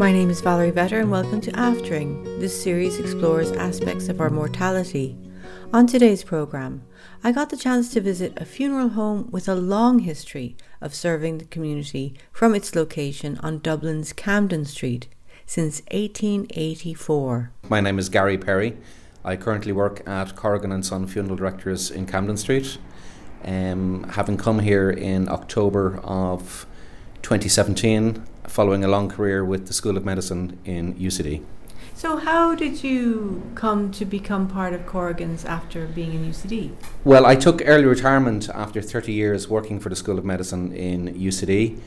My name is Valerie Vetter, and welcome to Aftering. This series explores aspects of our mortality. On today's programme, I got the chance to visit a funeral home with a long history of serving the community from its location on Dublin's Camden Street since 1884. My name is Gary Perry. I currently work at Corrigan and Son Funeral Directors in Camden Street. Um, having come here in October of 2017, following a long career with the School of Medicine in UCD. So, how did you come to become part of Corrigan's after being in UCD? Well, I took early retirement after 30 years working for the School of Medicine in UCD,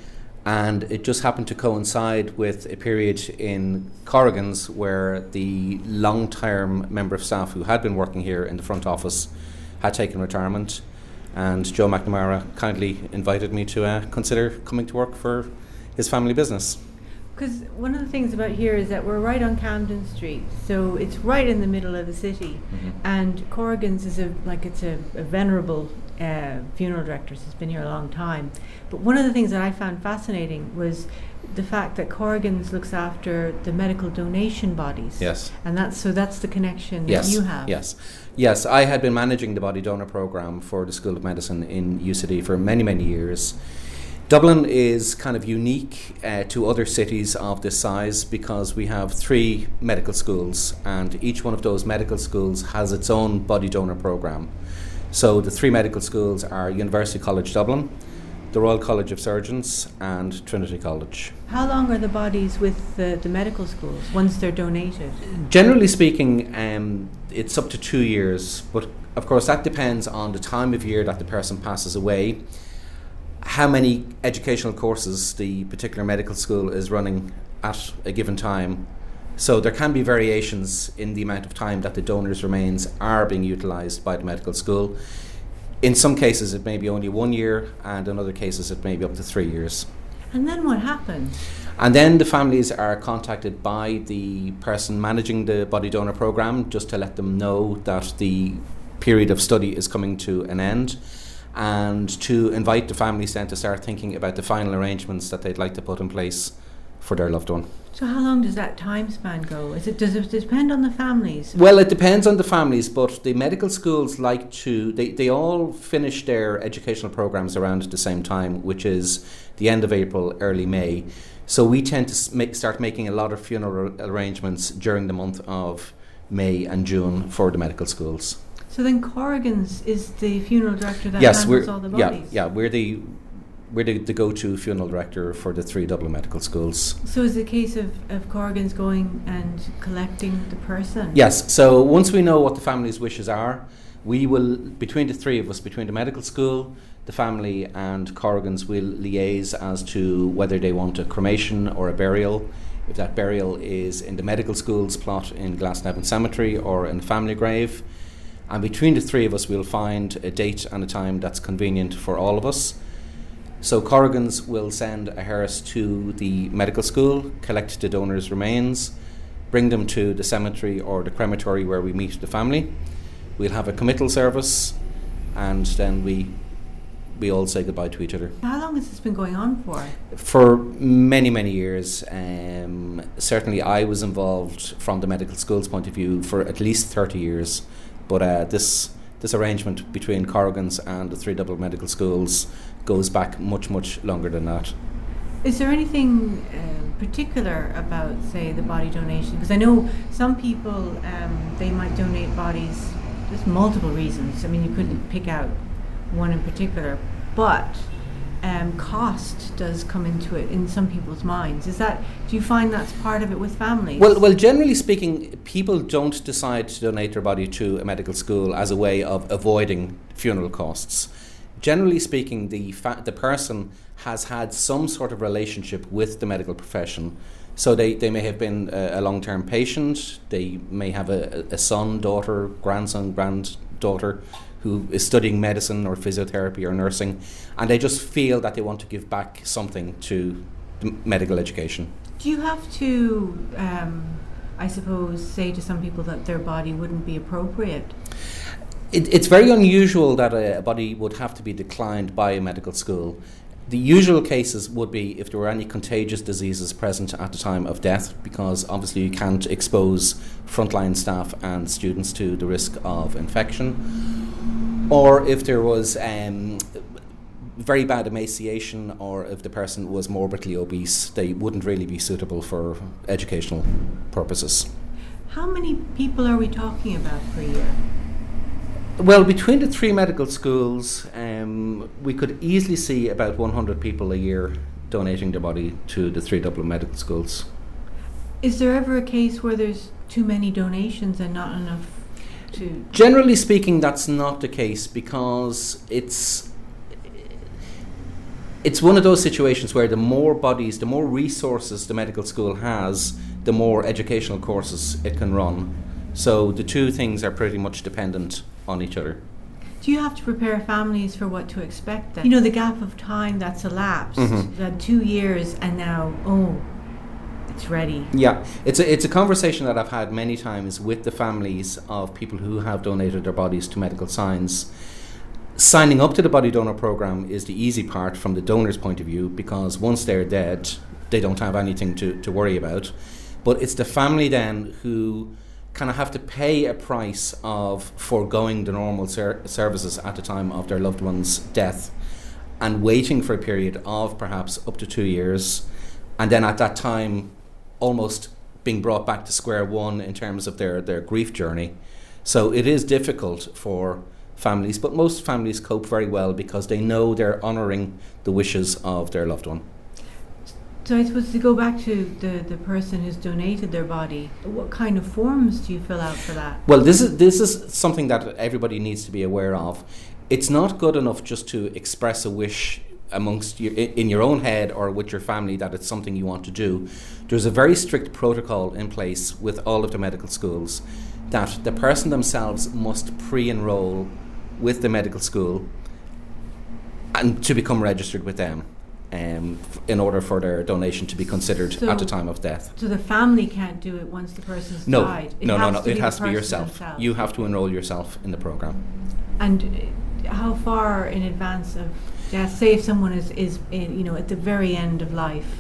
and it just happened to coincide with a period in Corrigan's where the long term member of staff who had been working here in the front office had taken retirement. And Joe McNamara kindly invited me to uh, consider coming to work for his family business. Because one of the things about here is that we're right on Camden Street, so it's right in the middle of the city, Mhm. and Corrigan's is a like it's a, a venerable uh, funeral director. has been here a long time. But one of the things that I found fascinating was the fact that Corrigan's looks after the medical donation bodies. Yes. and that's so that's the connection Yes. that you have. Yes. Yes. I had been managing the body donor program for the School of Medicine in UCD for many, many years. Dublin is kind of unique uh, to other cities of this size because we have three medical schools, and each one of those medical schools has its own body donor program. So the three medical schools are University College Dublin, the Royal College of Surgeons, and Trinity College. How long are the bodies with the, the medical schools once they're donated? Generally speaking, um, it's up to two years, but of course that depends on the time of year that the person passes away, how many educational courses the particular medical school is running at a given time. So there can be variations in the amount of time that the donor's remains are being utilised by the medical school. In some cases, it may be only one year, and in other cases, it may be up to three years. And then what happens? And then the families are contacted by the person managing the body donor program just to let them know that the period of study is coming to an end and to invite the families then to start thinking about the final arrangements that they'd like to put in place for their loved one. So how long does that time span go? Is it does it depend on the families? Well, it depends on the families, but the medical schools like to, they, they all finish their educational programs around the same time, which is the end of April, early May. So we tend to make, start making a lot of funeral arrangements during the month of May and June for the medical schools. So then Corrigan's is the funeral director that yes, handles all the bodies. yeah, yeah, we're the we're the, the go-to funeral director for the three Dublin medical schools. So is a case of, of Corrigan's going and collecting the person? Yes. So once we know what the family's wishes are, we will between the three of us, between the medical school, the family, and Corrigan's, will liaise as to whether they want a cremation or a burial. If that burial is in the medical school's plot in Glasnevin Cemetery or in the family grave, and between the three of us, we'll find a date and a time that's convenient for all of us. So Corrigan's will send a hearse to the medical school, collect the donor's remains, bring them to the cemetery or the crematory where we meet the family. We'll have a committal service, and then we we all say goodbye to each other. How long has this been going on for? For many many years, um, certainly I was involved from the medical school's point of view for at least thirty years, but uh, this this arrangement between Corrigan's and the three Dublin medical schools goes back much much longer than that. Is there anything um, particular about, say, the body donation? Because I know some people um, they might donate bodies. There's multiple reasons. I mean, you couldn't pick out one in particular, but um, cost does come into it in some people's minds. Is that? Do you find that's part of it with families? Well, well, generally speaking, people don't decide to donate their body to a medical school as a way of avoiding funeral costs. Generally speaking, the fa- the person has had some sort of relationship with the medical profession. So they, they may have been a, a long term patient. They may have a, a son, daughter, grandson, granddaughter who is studying medicine or physiotherapy or nursing, and they just feel that they want to give back something to the medical education. Do you have to, um, I suppose, say to some people that their body wouldn't be appropriate? It, it's very unusual that a, a body would have to be declined by a medical school. The usual cases would be if there were any contagious diseases present at the time of death, because obviously you can't expose frontline staff and students to the risk of infection, or if there was um, very bad emaciation, or if the person was morbidly obese, they wouldn't really be suitable for educational purposes. How many people are we talking about per year? Well, between the three medical schools, um, we could easily see about 100 people a year donating their body to the three Dublin medical schools. Is there ever a case where there's too many donations and not enough to? Generally speaking, that's not the case because it's it's one of those situations where the more bodies, the more resources the medical school has, the more educational courses it can run. So the two things are pretty much dependent on each other. Do you have to prepare families for what to expect then? You know, the gap of time that's elapsed, Mhm. two years and now, oh, it's ready. Yeah, it's a, it's a conversation that I've had many times with the families of people who have donated their bodies to medical science. Signing up to the body donor program is the easy part from the donor's point of view because once they're dead, they don't have anything to, to worry about. But it's the family then who kind of have to pay a price of foregoing the normal ser- services at the time of their loved one's death and waiting for a period of perhaps up to two years, and then at that time, almost being brought back to square one in terms of their, their grief journey. So it is difficult for families, but most families cope very well because they know they're honouring the wishes of their loved one. So I suppose to go back to the, the person who's donated their body, what kind of forms do you fill out for that? Well, this is this is something that everybody needs to be aware of. It's not good enough just to express a wish amongst your, in your own head or with your family that it's something you want to do. There's a very strict protocol in place with all of the medical schools that the person themselves must pre-enroll with the medical school and to become registered with them. Um, f- in order for their donation to be considered So- at the time of death. So the family can't do it once the person's No, died. It no, no, has no. To It be has to be yourself. themselves. You have to enroll yourself in the program. And uh, how far in advance of death? Say if someone is is in, you know at the very end of life.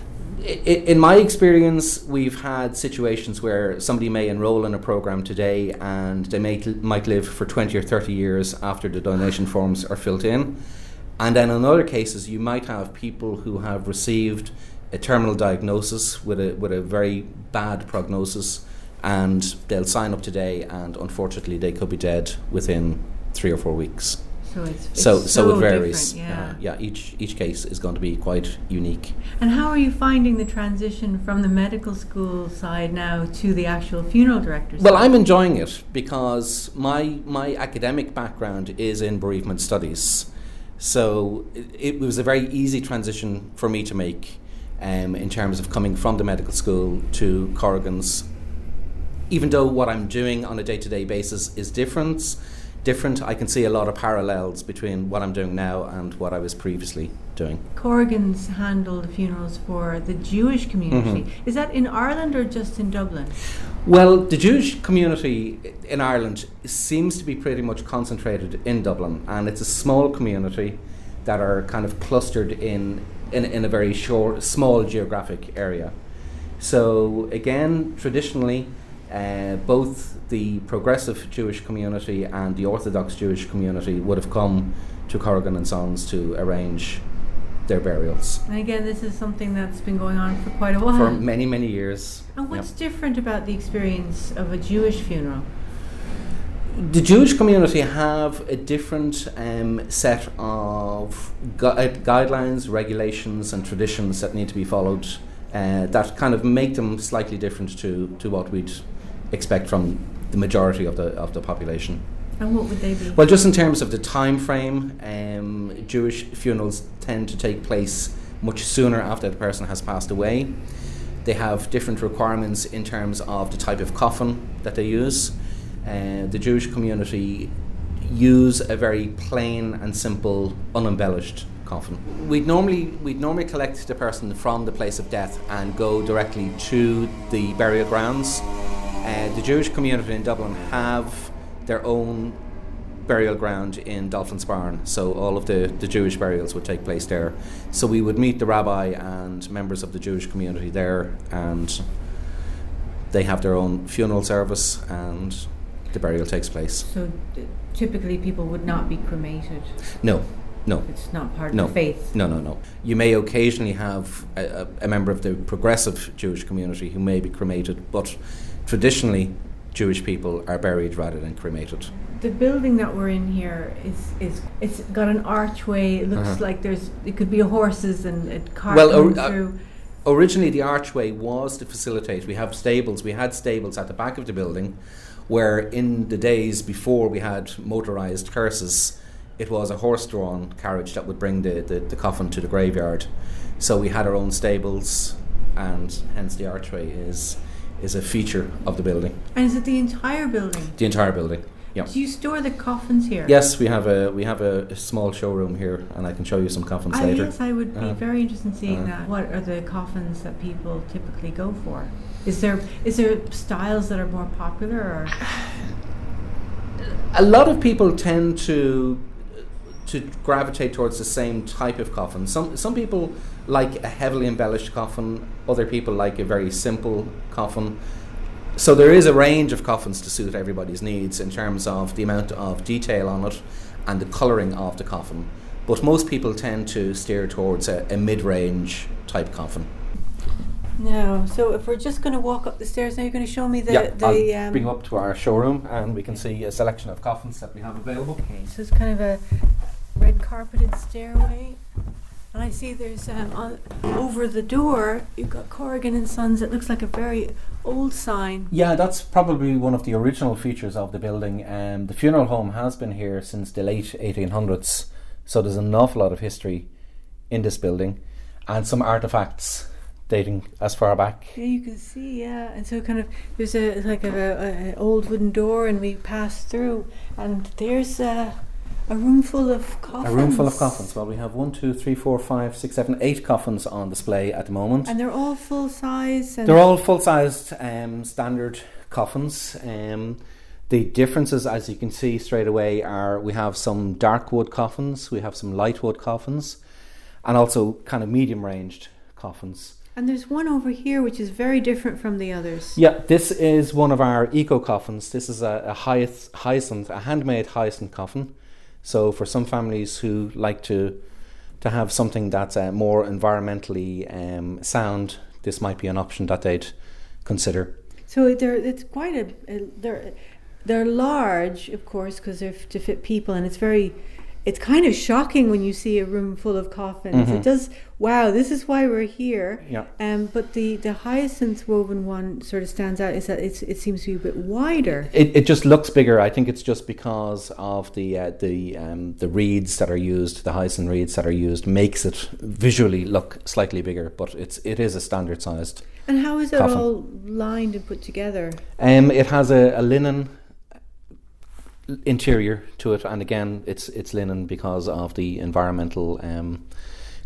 In my experience, we've had situations where somebody may enroll in a program today and they may, might live for 20 or 30 years after the donation forms are filled in. And then in other cases, you might have people who have received a terminal diagnosis with a, with a very bad prognosis and they'll sign up today and unfortunately they could be dead within three or four weeks. So it's, it's So, so, it varies. Yeah. Uh, yeah, each, each case is going to be quite unique. And how are you finding the transition from the medical school side now to the actual funeral director? Side Well, side? I'm enjoying it because my my academic background is in bereavement studies, so it, it was a very easy transition for me to make, um, in terms of coming from the medical school to Corrigan's. Even though what I'm doing on a day-to-day basis is different, different, I can see a lot of parallels between what I'm doing now and what I was previously doing. Corrigan's handled funerals for the Jewish community. Mhm. Is that in Ireland or just in Dublin? Well, the Jewish community in Ireland seems to be pretty much concentrated in Dublin, and it's a small community that are kind of clustered in in, in a very short, small geographic area. So again, traditionally, uh, both the progressive Jewish community and the Orthodox Jewish community would have come to Corrigan and Sons to arrange their burials And again, this is something that's been going on for quite a while. for many, many years. and Yep. what's different about the experience of a Jewish funeral? The Jewish community have a different um, set of gu- uh, guidelines, regulations, and traditions that need to be followed uh, that kind of make them slightly different to, to what we'd expect from the majority of the, of the population. And what would they be? Well, just in terms of the time frame, um, Jewish funerals tend to take place much sooner after the person has passed away. They have different requirements in terms of the type of coffin that they use. Uh, the Jewish community use a very plain and simple, unembellished coffin. We'd normally we'd normally collect the person from the place of death and go directly to the burial grounds. Uh, the Jewish community in Dublin have their own burial ground in Dolphin's Barn, so all of the, the Jewish burials would take place there. So we would meet the rabbi and members of the Jewish community there, and they have their own funeral service, and the burial takes place. So uh, typically people would not be cremated. No, no. It's not part No. of the faith. No, no, no. You may occasionally have a, a, a member of the progressive Jewish community who may be cremated, but traditionally, Jewish people are buried rather than cremated. The building that we're in here is is it's got an archway. It looks Uh-huh. like there's it could be horses and a car Well, or- uh. Originally, the archway was to facilitate. We have stables. We had stables at the back of the building, where in the days before we had motorised hearses, it was a horse-drawn carriage that would bring the, the, the coffin to the graveyard. So we had our own stables, and hence the archway is is a feature of the building, And is it the entire building? the entire building. Yeah. Do you store the coffins here? Yes, we have a we have a, a small showroom here, and I can show you some coffins I, later. yes, I would be Uh, very interested in seeing uh. that. What are the coffins that people typically go for? Is there is there styles that are more popular or a lot of people tend to to gravitate towards the same type of coffin. Some some people like a heavily embellished coffin. Other people like a very simple coffin. So there is a range of coffins to suit everybody's needs in terms of the amount of detail on it and the colouring of the coffin. But most people tend to steer towards a, a mid-range type coffin. no? So if we're just going to walk up the stairs now, you're going to show me the yeah, the. I'll um, bring up to our showroom and we can see a selection of coffins that we have available. Okay, so it's kind of a red carpeted stairway. And I see there's um, on, over the door, you've got Corrigan and Sons. It looks like a very old sign. Yeah, that's probably one of the original features of the building. Um, the funeral home has been here since the late 1800s, so there's an awful lot of history in this building and some artifacts dating as far back. Yeah, you can see, yeah. And so kind of there's a it's like a, a, a old wooden door, and we pass through, and there's a, a room full of coffins. A room full of coffins. Well, we have one, two, three, four, five, six, seven, eight coffins on display at the moment. and they're all full size. And They're all full sized um, standard coffins. Um, the differences, as you can see straight away, are we have some dark wood coffins, we have some light wood coffins, and also kind of medium ranged coffins. and there's one over here which is very different from the others. Yeah, this is one of our eco coffins. This is a, a hyac- hyacinth, a handmade hyacinth coffin. So for some families who like to to have something that's uh, more environmentally um, sound, this might be an option that they'd consider. So they're it's quite a, a they're they're large, of course, because they're to fit people, and it's very. It's kind of shocking when you see a room full of coffins. Mhm. It does. Wow, this is why we're here. Yeah. Um, but the the hyacinth woven one sort of stands out. Is that it's, it seems to be a bit wider. It, it just looks bigger. I think it's just because of the uh, the um, the reeds that are used, the hyacinth reeds that are used, makes it visually look slightly bigger. But it's it is a standard sized. And how is it Coffin. all lined and put together? Um, it has a, a linen interior to it, and again, it's it's linen because of the environmental um,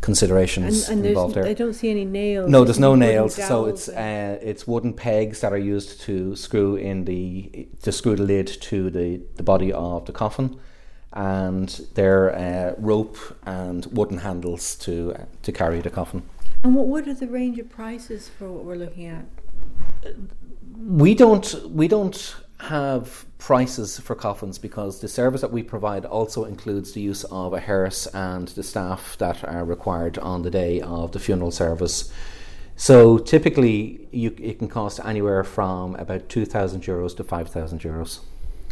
considerations and involved there. I don't see any nails. No, there's no nails, so it's uh, it's wooden pegs that are used to screw in the to screw the lid to the, the body of the coffin, and they're uh, rope and wooden handles to uh, to carry the coffin. And what what are the range of prices for what we're looking at? We don't we don't have prices for coffins because the service that we provide also includes the use of a hearse and the staff that are required on the day of the funeral service. So typically, you, it can cost anywhere from about two thousand euros to five thousand euros,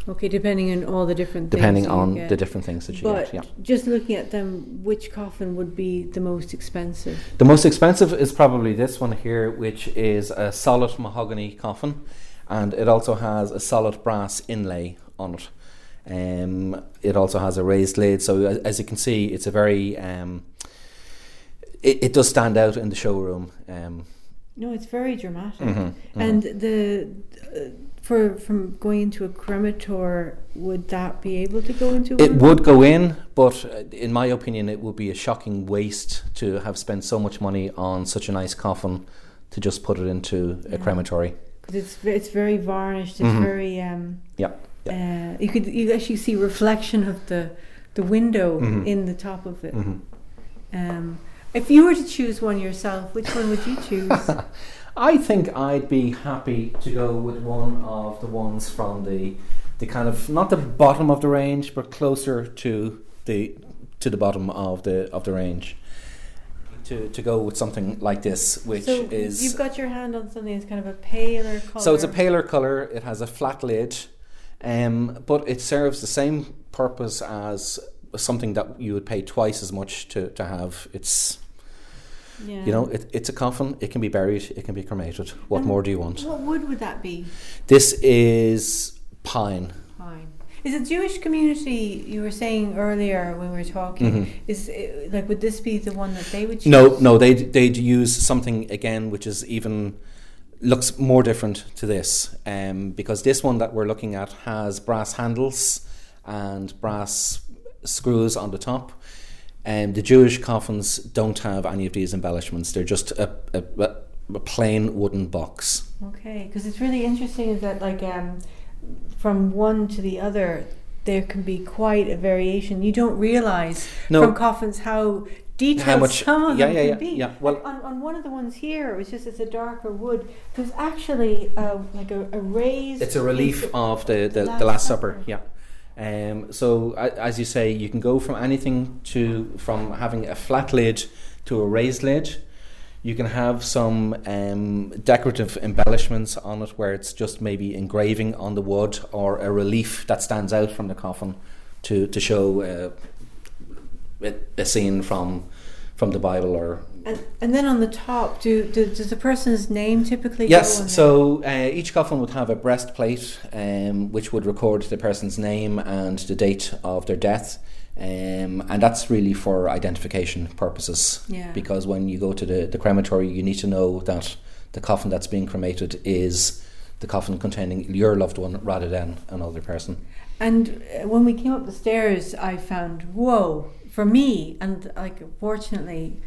Okay, depending on all the different depending on get. the different things that you But get. Yeah. just looking at them, which coffin would be the most expensive? The most expensive is probably this one here, which is a solid mahogany coffin, and it also has a solid brass inlay on it. Um, it also has a raised lid, so as you can see, it's a very um, it, it does stand out in the showroom. Um, No, it's very dramatic. mhm, mhm. And the uh, for from going into a cremator, would that be able to go into? It would go in, but uh, in my opinion, it would be a shocking waste to have spent so much money on such a nice coffin to just put it into a Yeah. crematory. 'Cause it's it's very varnished. It's Mhm. very um. Yeah. Uh, you could you actually see reflection of the the window Mhm. in the top of it. Mhm. Um, if you were to choose one yourself, which one would you choose? I think I'd be happy to go with one of the ones from the the kind of not the bottom of the range, but closer to the to the bottom of the of the range. To to go with something like this, which so is you've got your hand on something that's kind of a paler color. So it's a paler colour. It has a flat lid, um, but it serves the same purpose as something that you would pay twice as much to, to have. It's Yeah. you know it, it's a coffin. It can be buried. It can be cremated. What And more do you want? What wood would that be? This is pine. Is the Jewish community you were saying earlier when we were talking? Mhm. Is it, like would this be the one that they would choose? No, no, they'd they'd use something again which is even looks more different to this, um, because this one that we're looking at has brass handles and brass screws on the top. Um, the Jewish coffins don't have any of these embellishments. They're just a, a, a- a plain wooden box. Okay, because it's really interesting is that like um, from one to the other, there can be quite a variation. You don't realize No. from coffins how detailed How much- some of yeah, them yeah, can yeah, be. yeah. Well- on, on one of the ones here, it was just it's a darker wood. There's actually uh, like a, a raised. It's a relief of the, the, the Last Last Supper. Supper. Yeah. Um, so a- as you say, you can go from anything to from having a flat lid to a raised lid. You can have some um, decorative embellishments on it, where it's just maybe engraving on the wood or a relief that stands out from the coffin to to show uh, a, scene from from the Bible or And, and then on the top, do, do does the person's name typically go on Yes, so uh, each coffin would have a breastplate um, which would record the person's name and the date of their death. Um, and that's really for identification purposes. Yeah. Because when you go to the, the crematory, you need to know that the coffin that's being cremated is the coffin containing your loved one rather than another person. And uh, when we came up the stairs, I found whoa for me, and like fortunately,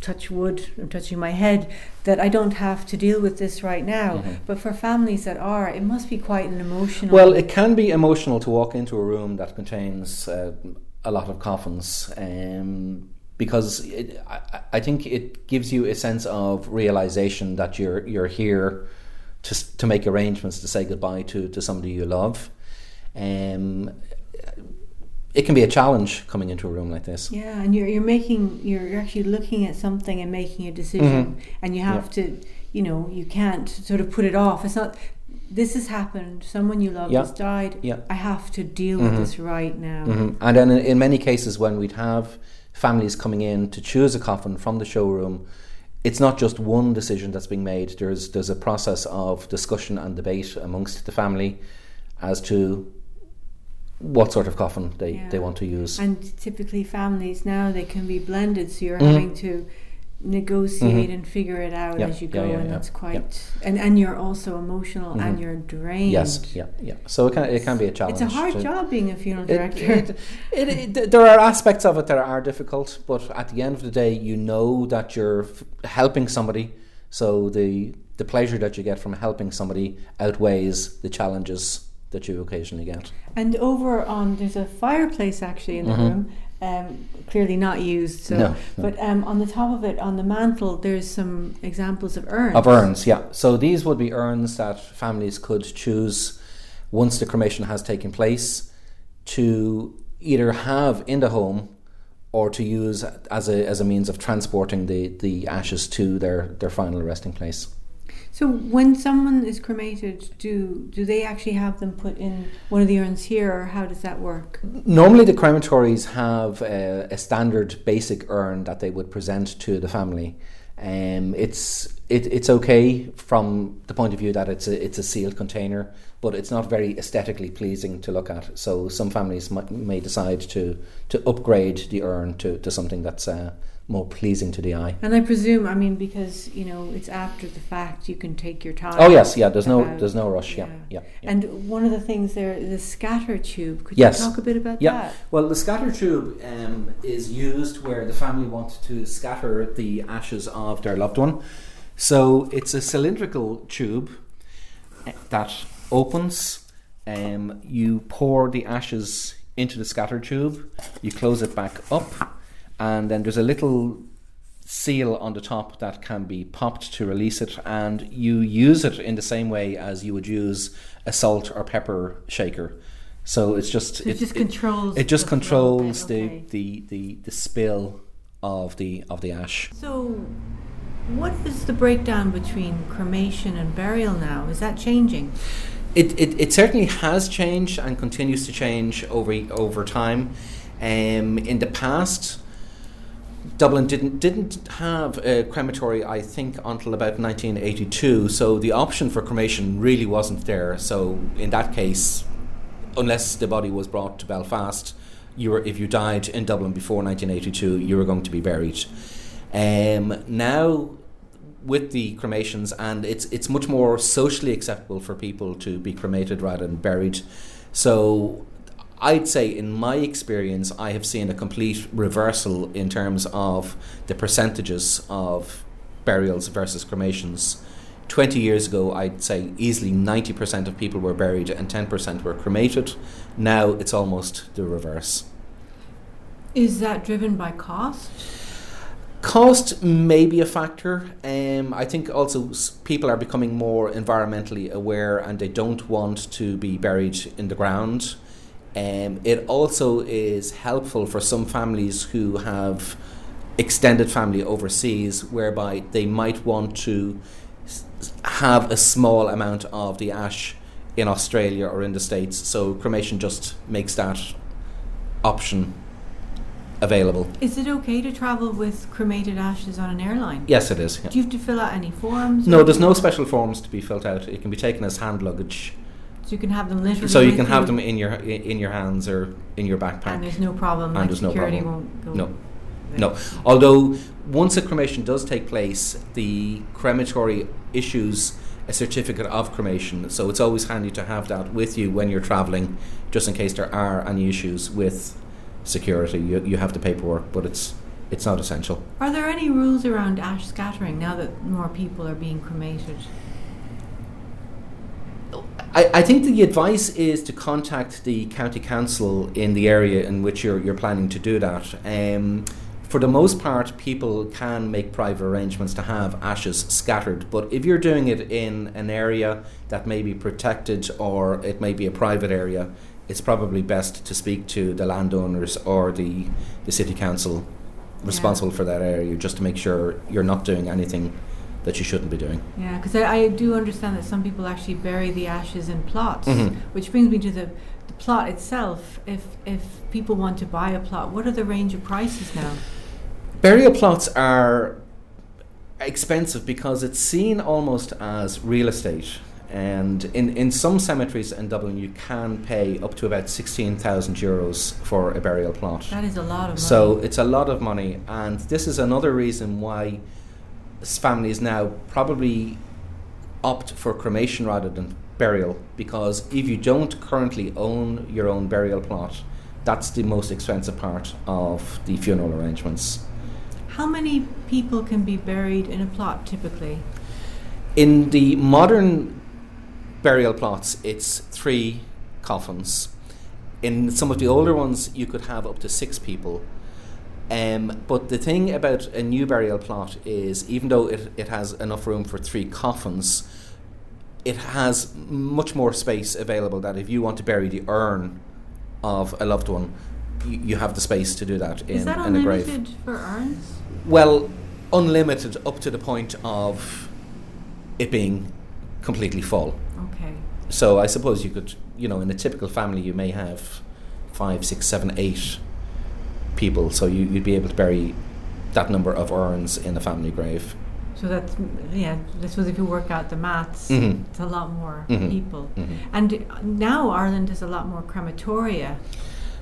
touch wood, I'm touching my head that I don't have to deal with this right now. Mhm. But for families that are, it must be quite an emotional. Well, it can be emotional to walk into a room that contains uh, a lot of coffins, um, because it, I, I think it gives you a sense of realization that you're you're here to to make arrangements to say goodbye to to somebody you love. Um, it can be a challenge coming into a room like this. yeah, and you're you're making you're, you're actually looking at something and making a decision, and you have to, you know, you can't sort of put it off. It's not. This has happened. Someone you love Yeah. has died. Yeah. I have to deal with Mhm. this right now. Mhm. And then in, many cases, when we'd have families coming in to choose a coffin from the showroom, it's not just one decision that's being made. There's there's a process of discussion and debate amongst the family as to what sort of coffin they, Yeah. they want to use. And typically, families now they can be blended, so you're Mhm. having to negotiate Mhm. and figure it out Yeah, as you go, yeah, and yeah, it's yeah. quite. And and you're also emotional, and Mhm. you're drained. yes, yeah, yeah. So it can it can be a challenge. It's a hard to- job being a funeral director. It, it, it, there are aspects of it that are difficult, but at the end of the day, you know that you're f- helping somebody. So the the pleasure that you get from helping somebody outweighs the challenges that you occasionally get. and over on there's a fireplace actually in the Mhm. room, um, clearly not used. So, No, no. but um, on the top of it, on the mantle, there's some examples of urns. Of urns, yeah. So these would be urns that families could choose once the cremation has taken place to either have in the home or to use as a as a means of transporting the, the ashes to their, their final resting place. So when someone is cremated, do do they actually have them put in one of the urns here, or how does that work? Normally, the crematories have a, a standard basic urn that they would present to the family. Um, it's it, it's okay from the point of view that it's a it's a sealed container, but it's not very aesthetically pleasing to look at. So some families might, may decide to to upgrade the urn to, to something that's uh, more pleasing to the eye. And I presume, I mean, because you know it's after the fact, you can take your time. Oh yes, yeah. There's no about- there's no rush. Yeah, yeah. yeah. yeah. And one of the things there, the scatter tube. Could Yes. you talk a bit about Yeah. that? Well, the scatter tube um, is used where the family want to scatter the ashes of their loved one. So it's a cylindrical tube eh, that opens Um, you pour the ashes into the scatter tube, you close it back up, and then there's a little seal on the top that can be popped to release it, and you use it in the same way as you would use a salt or pepper shaker. So it's just So it, just controls. it just the it, controls the, okay. the, the, the spill of the of the ash. So, what is the breakdown between cremation and burial now? Is that changing? It, it, it certainly has changed and continues to change over over time. Um, in the past, Dublin didn't didn't have a crematory, I think, until about 1982. So the option for cremation really wasn't there. So in that case, unless the body was brought to Belfast, you were if you died in Dublin before 1982, you were going to be buried. Um, now with the cremations, and it's it's much more socially acceptable for people to be cremated rather than buried. So I'd say, in my experience, I have seen a complete reversal in terms of the percentages of burials versus cremations. 20 years ago, I'd say easily 90% of people were buried and 10% were cremated. Now it's almost the reverse. Is that driven by cost? Cost may be a factor. Um, I think also people are becoming more environmentally aware and they don't want to be buried in the ground. Um, it also is helpful for some families who have extended family overseas, whereby they might want to have a small amount of the ash in Australia or in the States. So cremation just makes that option available. Is it okay to travel with cremated ashes on an airline? Yes, it is. yeah. Do you have to fill out any forms? No, there's no special forms to be filled out. It can be taken as hand luggage, So you can have them literally. so you can have them in your in your hands or in your backpack. And there's no problem. And like there's no security problem. won't go. No. with No, although once a cremation does take place, the crematory issues a certificate of cremation, so it's always handy to have that with you when you're travelling, just in case there are any issues with security. You, you have the paperwork, but it's it's not essential. Are there any rules around ash scattering now that more people are being cremated? I, I think the advice is to contact the county council in the area in which you're, you're planning to do that. Um, for the most part, people can make private arrangements to have ashes scattered, but if you're doing it in an area that may be protected or it may be a private area, it's probably best to speak to the landowners or the, the city council responsible for that area just to make sure you're not doing anything that you shouldn't be doing. Yeah, because I, I do understand that some people actually bury the ashes in plots, Mhm. which brings me to the, the plot itself. If if people want to buy a plot, what are the range of prices now? Burial plots are expensive because it's seen almost as real estate. And in, in some cemeteries in Dublin, you can pay up to about 16,000 euros for a burial plot. That is a lot of money. So it's a lot of money. And this is another reason why families now probably opt for cremation rather than burial. Because if you don't currently own your own burial plot, that's the most expensive part of the funeral arrangements. how many people can be buried in a plot typically? In the modern burial plots, it's three coffins. In some of the older ones, you could have up to six people. Um, but the thing about a new burial plot is, even though it, it has enough room for three coffins, it has much more space available that if you want to bury the urn of a loved one, you, you have the space to do that in, is that in a grave. unlimited for urns? Well, unlimited up to the point of it being completely full. Okay. So I suppose you could, you know, in a typical family, you may have five, six, seven, eight people. So you, you'd be able to bury that number of urns in a family grave. So that's yeah. I suppose if you work out the maths, Mhm. it's a lot more Mhm. people. Mhm. And now Ireland has a lot more crematoria.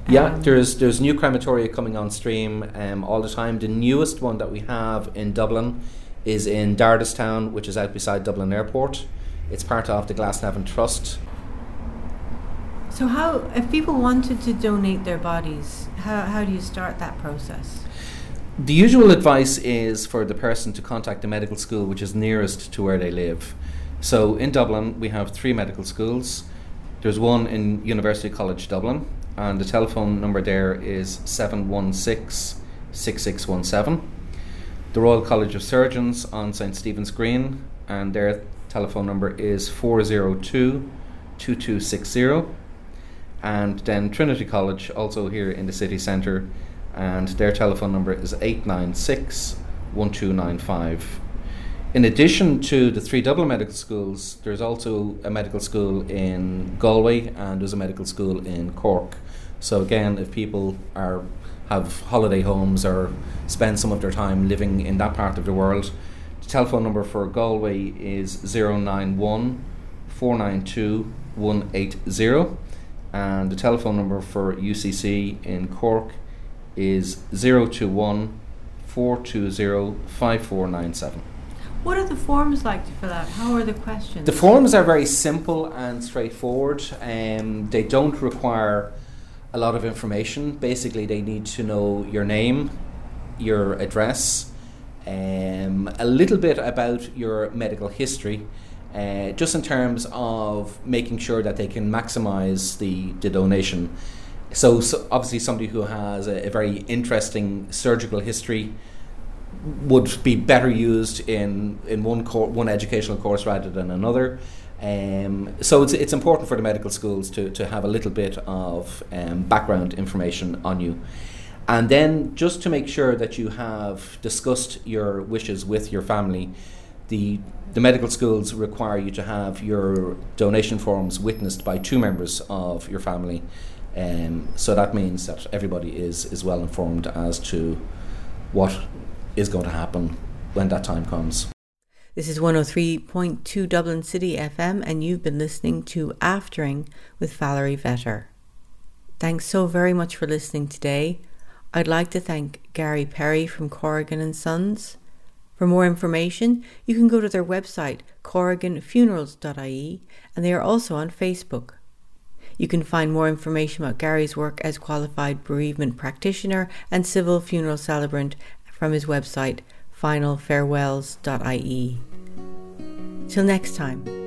Yeah, Um, there's there's new crematoria coming on stream um, all the time. The newest one that we have in Dublin is in Dardistown, which is out beside Dublin Airport. It's part of the Glasnevin Trust. So how, if people wanted to donate their bodies, how, how do you start that process? The usual advice is for the person to contact the medical school which is nearest to where they live. So in Dublin, we have three medical schools. There's one in University College Dublin, and the telephone number there is 716 6617. The Royal College of Surgeons on St Stephen's Green, and their telephone number is 402 2260. And then Trinity College, also here in the city centre, and their telephone number is 896 1295. In addition to the three Dublin medical schools, there's also a medical school in Galway and there's a medical school in Cork. So again, if people are have holiday homes or spend some of their time living in that part of the world, the telephone number for Galway is 091 492 180 and the telephone number for UCC in Cork is 021 420 5497. What are the forms like to fill out? How are the questions? The forms are very simple and straightforward. Um, they don't require a lot of information. Basically, they need to know your name, your address, um, a little bit about your medical history, uh, just in terms of making sure that they can maximize the, the donation. So, so obviously, somebody who has a, a very interesting surgical history would be better used in in one cor- one educational course rather than another. Um, so it's it's important for the medical schools to to have a little bit of um, background information on you. And then just to make sure that you have discussed your wishes with your family, the the medical schools require you to have your donation forms witnessed by two members of your family. Um, so that means that everybody is, is well informed as to what is going to happen when that time comes. This is 103.2 Dublin City FM, and you've been listening to Aftering with Valerie Vetter. Thanks so very much for listening today. I'd like to thank Gary Perry from Corrigan and Sons. For more information, you can go to their website, corriganfunerals.ie, and they are also on Facebook. You can find more information about Gary's work as qualified bereavement practitioner and civil funeral celebrant from his website finalfarewells.ie. Till next time.